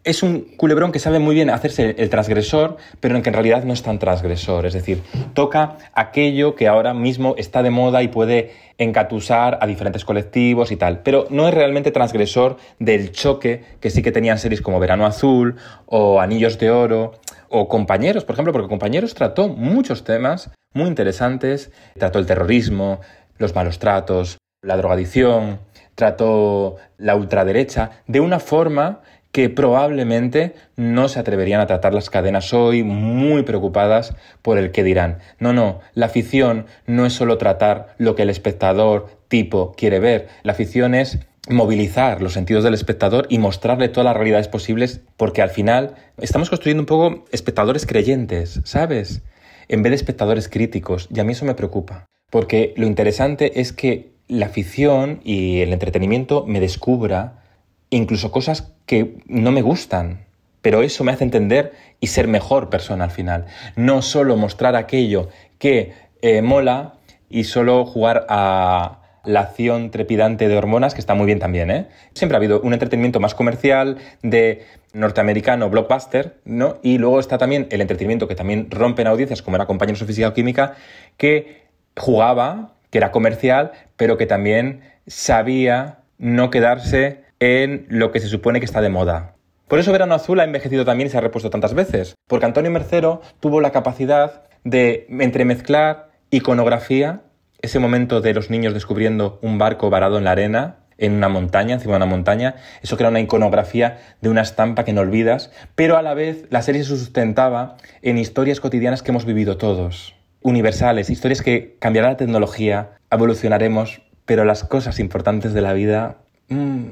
es un culebrón que sabe muy bien hacerse el transgresor, pero en que en realidad no es tan transgresor. Es decir, toca aquello que ahora mismo está de moda y puede encatusar a diferentes colectivos y tal. Pero no es realmente transgresor del choque que sí que tenían series como Verano Azul o Anillos de Oro o Compañeros, por ejemplo, porque Compañeros trató muchos temas muy interesantes. Trató el terrorismo, los malos tratos, la drogadicción, trató la ultraderecha de una forma que probablemente no se atreverían a tratar las cadenas hoy muy preocupadas por el que dirán. No, no, la ficción no es solo tratar lo que el espectador tipo quiere ver, la ficción es movilizar los sentidos del espectador y mostrarle todas las realidades posibles, porque al final estamos construyendo un poco espectadores creyentes, ¿sabes? En vez de espectadores críticos, y a mí eso me preocupa, porque lo interesante es que la ficción y el entretenimiento me descubra incluso cosas que no me gustan. pero eso me hace entender y ser mejor persona al final. No solo mostrar aquello que eh, mola y solo jugar a la acción trepidante de hormonas, que está muy bien también, ¿eh? Siempre ha habido un entretenimiento más comercial de norteamericano blockbuster, ¿no? Y luego está también el entretenimiento que también rompe en audiencias, como era Compañeros de Física o Química, que jugaba, que era comercial, pero que también sabía no quedarse en lo que se supone que está de moda. Por eso Verano Azul ha envejecido también y se ha repuesto tantas veces, porque Antonio Mercero tuvo la capacidad de entremezclar iconografía, ese momento de los niños descubriendo un barco varado en la arena, en una montaña, encima de una montaña, eso crea una iconografía de una estampa que no olvidas, pero a la vez la serie se sustentaba en historias cotidianas que hemos vivido todos, universales, historias que cambiará la tecnología, evolucionaremos, pero las cosas importantes de la vida mmm,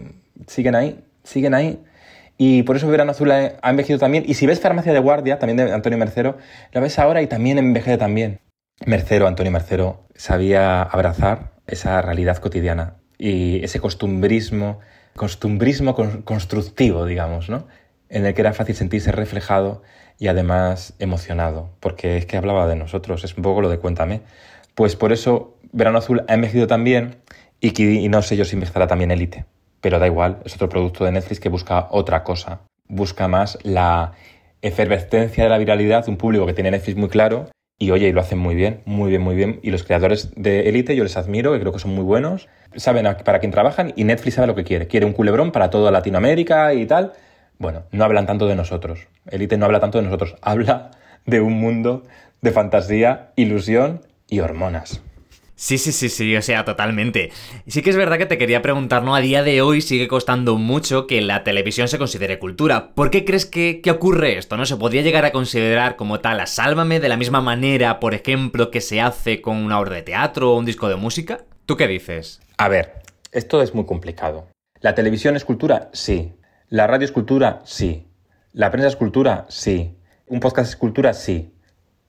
siguen ahí, siguen ahí. Y por eso Verano Azul ha envejecido también. Y si ves Farmacia de Guardia, también de Antonio Mercero, la ves ahora y también envejece también. Mercero, Antonio Mercero, sabía abrazar esa realidad cotidiana y ese costumbrismo, costumbrismo constructivo, digamos, ¿no? En el que era fácil sentirse reflejado y además emocionado, porque es que hablaba de nosotros, es un poco lo de cuéntame. Pues por eso Verano Azul ha envejecido también y, no sé yo si envejecerá también Elite pero da igual, es otro producto de Netflix que busca otra cosa. Busca más la efervescencia de la viralidad un público que tiene Netflix muy claro y oye, y lo hacen muy bien, muy bien, muy bien. Y los creadores de Elite yo les admiro, que creo que son muy buenos, saben para quién trabajan y Netflix sabe lo que quiere. Quiere un culebrón para toda Latinoamérica y tal. Bueno, no hablan tanto de nosotros. Elite no habla tanto de nosotros, habla de un mundo de fantasía, ilusión y hormonas. Sí, sí, sí, sí, o sea, totalmente. Sí que es verdad que te quería preguntar, ¿no? A día de hoy sigue costando mucho que la televisión se considere cultura. ¿Por qué crees que, ocurre esto? ¿No? ¿Se podría llegar a considerar como tal a Sálvame de la misma manera, por ejemplo, que se hace con una obra de teatro o un disco de música? ¿Tú qué dices? A ver, esto es muy complicado. ¿La televisión es cultura? Sí. ¿La radio es cultura? Sí. ¿La prensa es cultura? Sí. ¿Un podcast es cultura? Sí.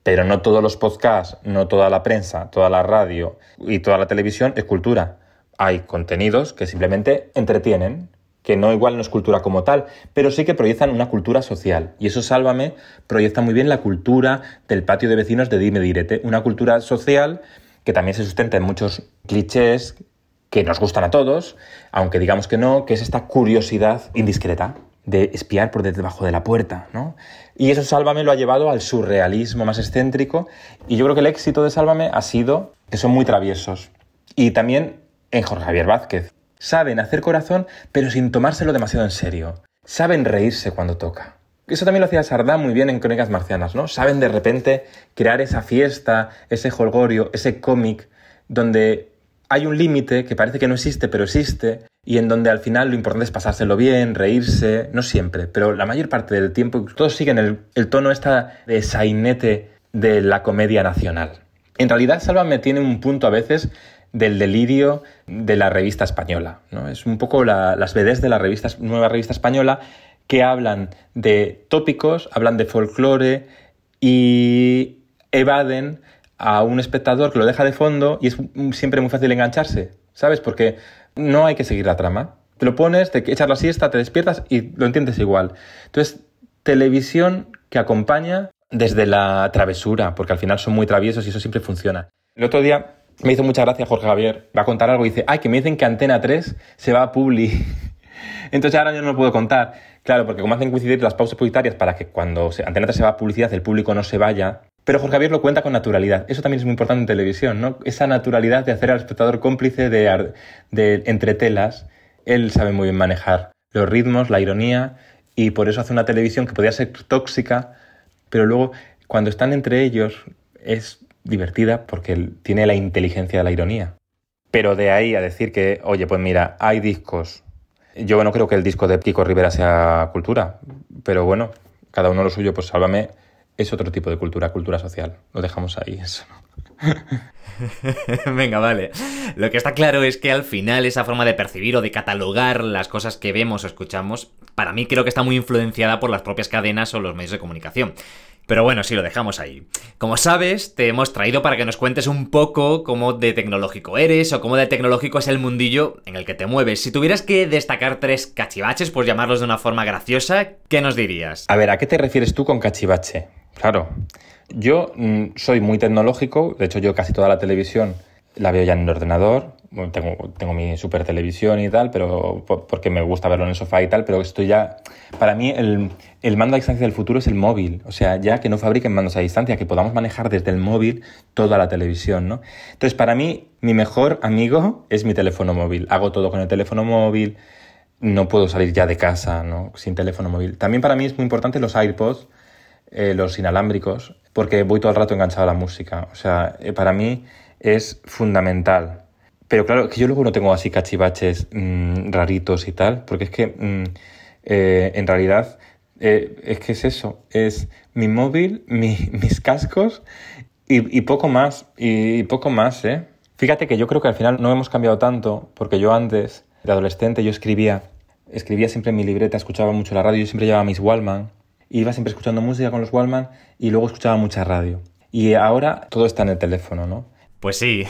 Pero no todos los podcasts, no toda la prensa, toda la radio y toda la televisión es cultura. Hay contenidos que simplemente entretienen, que no igual no es cultura como tal, pero sí que proyectan una cultura social. Y eso, sálvame, proyecta muy bien la cultura del patio de vecinos de Dime Direte, una cultura social que también se sustenta en muchos clichés que nos gustan a todos, aunque digamos que no, que es esta curiosidad indiscreta de espiar por debajo de la puerta, ¿no? Y eso Sálvame lo ha llevado al surrealismo más excéntrico y yo creo que el éxito de Sálvame ha sido que son muy traviesos. Y también en Jorge Javier Vázquez. Saben hacer corazón pero sin tomárselo demasiado en serio. Saben reírse cuando toca. Eso también lo hacía Sardá muy bien en Crónicas Marcianas, ¿no? Saben de repente crear esa fiesta, ese holgorio, ese cómic, donde hay un límite que parece que no existe, pero existe, y en donde al final lo importante es pasárselo bien, reírse, no siempre, pero la mayor parte del tiempo todos siguen el, tono esta de sainete de la comedia nacional. En realidad, Sálvame tiene un punto a veces del delirio de la revista española. ¿no? Es un poco las BDs de la revista, nueva revista española que hablan de tópicos, hablan de folclore y evaden a un espectador que lo deja de fondo y es siempre muy fácil engancharse, ¿sabes? Porque no hay que seguir la trama. Te lo pones, te echas la siesta, te despiertas y lo entiendes igual. Entonces, televisión que acompaña desde la travesura, porque al final son muy traviesos y eso siempre funciona. El otro día me hizo mucha gracia Jorge Javier, va a contar algo y dice, ay, que me dicen que Antena 3 se va a Publi. Entonces ahora yo no lo puedo contar. Claro, porque como hacen coincidir las pausas publicitarias para que cuando Antena 3 se va a publicidad el público no se vaya, pero Jorge Javier lo cuenta con naturalidad. Eso también es muy importante en televisión, ¿no? Esa naturalidad de hacer al espectador cómplice de, de entretelas. Él sabe muy bien manejar los ritmos, la ironía, y por eso hace una televisión que podría ser tóxica, pero luego cuando están entre ellos es divertida porque tiene la inteligencia de la ironía. Pero de ahí a decir que, oye, pues mira, hay discos. Yo no creo que el disco de Kiko Rivera sea cultura, pero bueno, cada uno lo suyo, pues sálvame es otro tipo de cultura, cultura social. Lo dejamos ahí, eso. Venga, vale. Lo que está claro es que al final esa forma de percibir o de catalogar las cosas que vemos o escuchamos, para mí creo que está muy influenciada por las propias cadenas o los medios de comunicación. Pero bueno, sí, lo dejamos ahí. Como sabes, te hemos traído para que nos cuentes un poco cómo de tecnológico eres o cómo de tecnológico es el mundillo en el que te mueves. Si tuvieras que destacar tres cachivaches, por llamarlos de una forma graciosa, ¿qué nos dirías? A ver, ¿a qué te refieres tú con cachivache? Claro, yo mm, soy muy tecnológico, de hecho yo casi toda la televisión la veo ya en el ordenador, tengo, mi super televisión y tal, pero porque me gusta verlo en el sofá y tal, pero esto ya, para mí el, mando a distancia del futuro es el móvil, o sea, ya que no fabriquen mandos a distancia, que podamos manejar desde el móvil toda la televisión, ¿no? Entonces, para mí, mi mejor amigo es mi teléfono móvil, hago todo con el teléfono móvil, no puedo salir ya de casa. Sin teléfono móvil. También para mí es muy importante los iPods, eh, los inalámbricos, porque voy todo el rato enganchado a la música, o sea, eh, para mí es fundamental. Pero claro, que yo luego no tengo así cachivaches mmm, raritos y tal, porque es que mmm, eh, en realidad es que es eso, es mi móvil, mi, mis cascos y, poco más, y poco más, ¿eh? Fíjate que yo creo que al final no hemos cambiado tanto, porque yo antes, de adolescente, yo escribía, escribía siempre en mi libreta, escuchaba mucho la radio, yo siempre llevaba mis Wallman, iba siempre escuchando música con los Wallman y luego escuchaba mucha radio. Y ahora todo está en el teléfono, ¿no? Pues sí.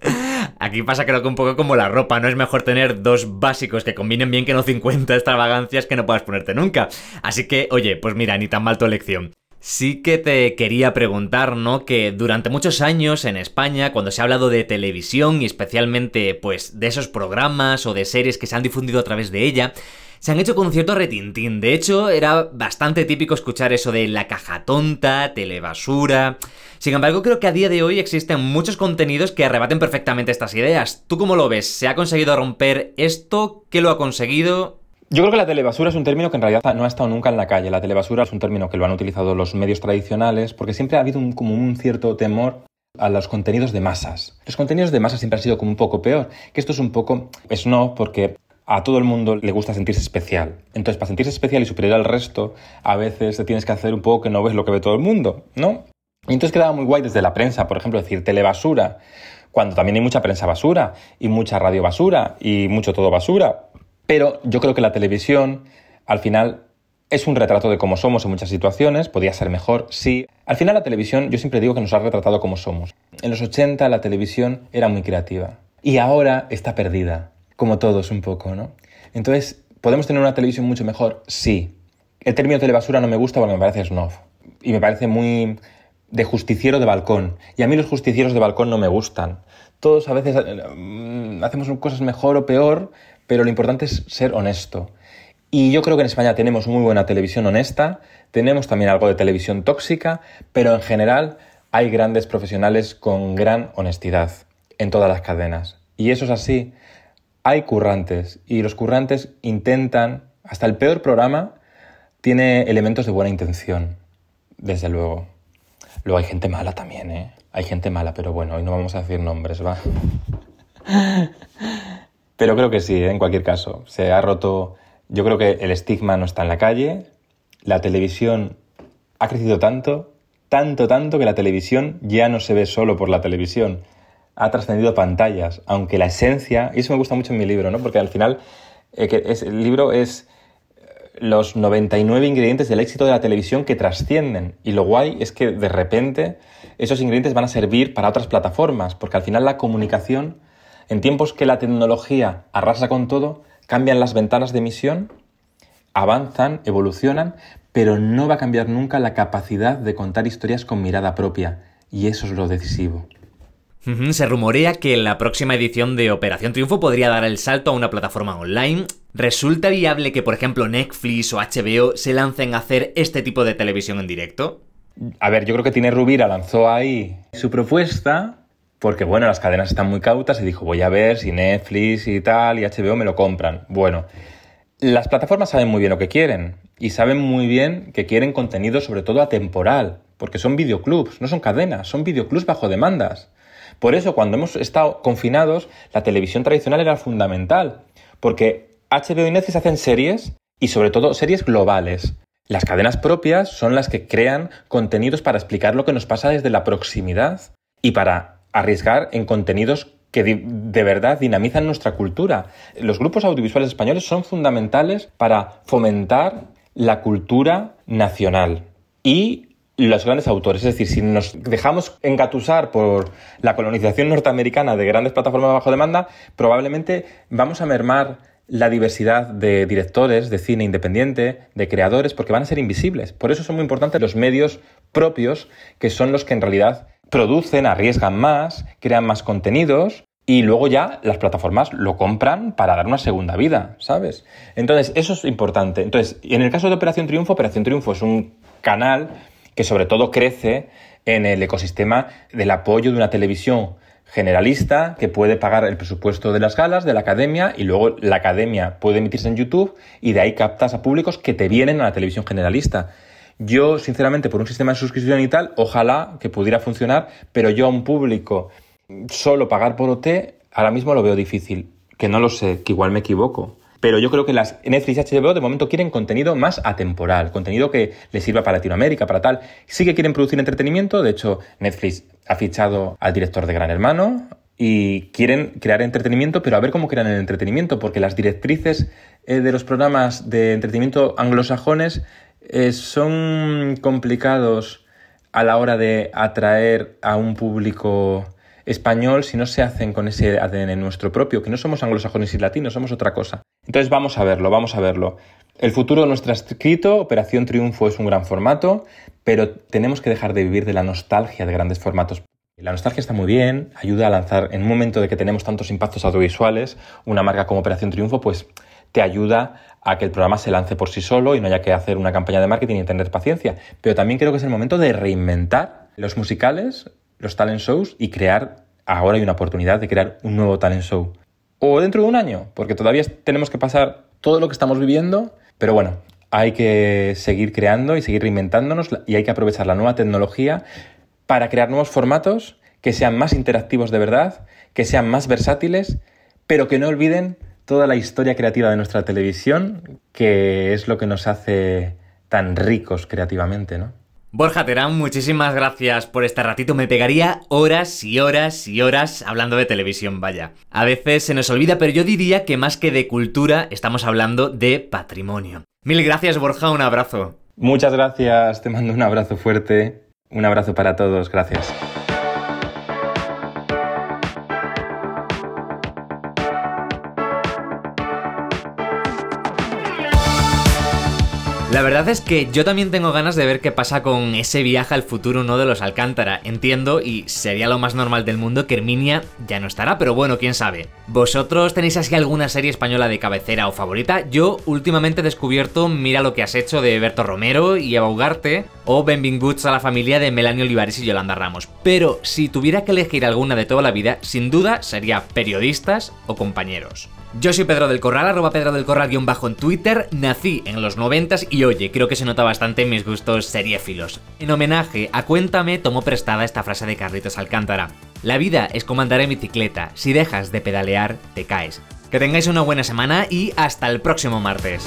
Aquí pasa creo que un poco como la ropa, no es mejor tener dos básicos que combinen bien que no 50 extravagancias que no puedas ponerte nunca. Así que, oye, pues mira, ni tan mal tu elección. Sí que te quería preguntar, ¿no? Que durante muchos años en España, cuando se ha hablado de televisión y especialmente, pues, de esos programas o de series que se han difundido a través de ella, se han hecho con cierto retintín. De hecho, era bastante típico escuchar eso de la caja tonta, telebasura. Sin embargo, creo que a día de hoy existen muchos contenidos que arrebaten perfectamente estas ideas. ¿Tú cómo lo ves? ¿Se ha conseguido romper esto? ¿Qué lo ha conseguido? Yo creo que la telebasura es un término que en realidad no ha estado nunca en la calle. La telebasura es un término que lo han utilizado los medios tradicionales porque siempre ha habido un, como un cierto temor a los contenidos de masas. Los contenidos de masas siempre han sido como un poco peor, que esto es un poco, es no, porque a todo el mundo le gusta sentirse especial. Entonces, para sentirse especial y superior al resto, a veces te tienes que hacer un poco que no ves lo que ve todo el mundo, ¿no? Y entonces quedaba muy guay desde la prensa, por ejemplo, decir telebasura, cuando también hay mucha prensa basura, y mucha radio basura, y mucho todo basura. Pero yo creo que la televisión, al final, es un retrato de cómo somos en muchas situaciones, podría ser mejor, sí. Al final la televisión, yo siempre digo que nos ha retratado como somos. En los 80 la televisión era muy creativa, y ahora está perdida como todos un poco, ¿no? Entonces, ¿podemos tener una televisión mucho mejor? Sí. El término telebasura no me gusta porque me parece snob. Y me parece muy de justiciero de balcón. Y a mí los justicieros de balcón no me gustan. Todos a veces eh, hacemos cosas mejor o peor, pero lo importante es ser honesto. Y yo creo que en España tenemos muy buena televisión honesta, tenemos también algo de televisión tóxica, pero en general hay grandes profesionales con gran honestidad en todas las cadenas. Y eso es así hay currantes y los currantes intentan, hasta el peor programa tiene elementos de buena intención, desde luego. Luego hay gente mala también, ¿eh? Hay gente mala, pero bueno, hoy no vamos a decir nombres, va. Pero creo que sí, ¿eh? en cualquier caso. Se ha roto. Yo creo que el estigma no está en la calle. La televisión ha crecido tanto, tanto, tanto que la televisión ya no se ve solo por la televisión ha trascendido pantallas, aunque la esencia, y eso me gusta mucho en mi libro, ¿no? porque al final eh, es, el libro es eh, los 99 ingredientes del éxito de la televisión que trascienden. Y lo guay es que de repente esos ingredientes van a servir para otras plataformas, porque al final la comunicación, en tiempos que la tecnología arrasa con todo, cambian las ventanas de emisión, avanzan, evolucionan, pero no va a cambiar nunca la capacidad de contar historias con mirada propia. Y eso es lo decisivo. Se rumorea que la próxima edición de Operación Triunfo podría dar el salto a una plataforma online. ¿Resulta viable que, por ejemplo, Netflix o HBO se lancen a hacer este tipo de televisión en directo? A ver, yo creo que Tiene Rubira lanzó ahí su propuesta porque, bueno, las cadenas están muy cautas y dijo, voy a ver si Netflix y tal y HBO me lo compran. Bueno, las plataformas saben muy bien lo que quieren y saben muy bien que quieren contenido sobre todo atemporal, porque son videoclubs, no son cadenas, son videoclubs bajo demandas. Por eso, cuando hemos estado confinados, la televisión tradicional era fundamental, porque HBO y Netflix hacen series y sobre todo series globales. Las cadenas propias son las que crean contenidos para explicar lo que nos pasa desde la proximidad y para arriesgar en contenidos que de verdad dinamizan nuestra cultura. Los grupos audiovisuales españoles son fundamentales para fomentar la cultura nacional y los grandes autores. Es decir, si nos dejamos engatusar por la colonización norteamericana de grandes plataformas bajo demanda, probablemente vamos a mermar la diversidad de directores de cine independiente, de creadores, porque van a ser invisibles. Por eso son muy importantes los medios propios, que son los que en realidad producen, arriesgan más, crean más contenidos y luego ya las plataformas lo compran para dar una segunda vida, ¿sabes? Entonces, eso es importante. Entonces, en el caso de Operación Triunfo, Operación Triunfo es un canal que sobre todo crece en el ecosistema del apoyo de una televisión generalista que puede pagar el presupuesto de las galas, de la academia, y luego la academia puede emitirse en YouTube y de ahí captas a públicos que te vienen a la televisión generalista. Yo, sinceramente, por un sistema de suscripción y tal, ojalá que pudiera funcionar, pero yo a un público solo pagar por OT, ahora mismo lo veo difícil. Que no lo sé, que igual me equivoco. Pero yo creo que las Netflix y HBO de momento quieren contenido más atemporal, contenido que les sirva para Latinoamérica, para tal. Sí que quieren producir entretenimiento, de hecho Netflix ha fichado al director de Gran Hermano y quieren crear entretenimiento, pero a ver cómo crean el entretenimiento, porque las directrices eh, de los programas de entretenimiento anglosajones eh, son complicados a la hora de atraer a un público español si no se hacen con ese ADN nuestro propio, que no somos anglosajones y latinos, somos otra cosa. Entonces vamos a verlo, vamos a verlo. El futuro no está escrito, Operación Triunfo es un gran formato, pero tenemos que dejar de vivir de la nostalgia de grandes formatos. La nostalgia está muy bien, ayuda a lanzar, en un momento de que tenemos tantos impactos audiovisuales, una marca como Operación Triunfo, pues te ayuda a que el programa se lance por sí solo y no haya que hacer una campaña de marketing y tener paciencia. Pero también creo que es el momento de reinventar los musicales, los talent shows y crear, ahora hay una oportunidad de crear un nuevo talent show. O dentro de un año, porque todavía tenemos que pasar todo lo que estamos viviendo, pero bueno, hay que seguir creando y seguir reinventándonos y hay que aprovechar la nueva tecnología para crear nuevos formatos que sean más interactivos de verdad, que sean más versátiles, pero que no olviden toda la historia creativa de nuestra televisión, que es lo que nos hace tan ricos creativamente, ¿no? Borja Terán, muchísimas gracias por este ratito. Me pegaría horas y horas y horas hablando de televisión, vaya. A veces se nos olvida, pero yo diría que más que de cultura, estamos hablando de patrimonio. Mil gracias, Borja, un abrazo. Muchas gracias, te mando un abrazo fuerte. Un abrazo para todos, gracias. La verdad es que yo también tengo ganas de ver qué pasa con ese viaje al futuro no de los Alcántara. Entiendo y sería lo más normal del mundo que Herminia ya no estará, pero bueno, quién sabe. ¿Vosotros tenéis así alguna serie española de cabecera o favorita? Yo últimamente he descubierto Mira lo que has hecho de Berto Romero y Eva Ugarte o Benvinguts a la familia de Melanie Olivares y Yolanda Ramos. Pero si tuviera que elegir alguna de toda la vida, sin duda sería periodistas o compañeros. Yo soy Pedro del Corral, arroba Pedro del Corral guion bajo en Twitter, nací en los noventas y oye, creo que se nota bastante en mis gustos seriéfilos. En homenaje a Cuéntame tomo prestada esta frase de Carlitos Alcántara. La vida es como andar en bicicleta, si dejas de pedalear, te caes. Que tengáis una buena semana y hasta el próximo martes.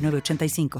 906985.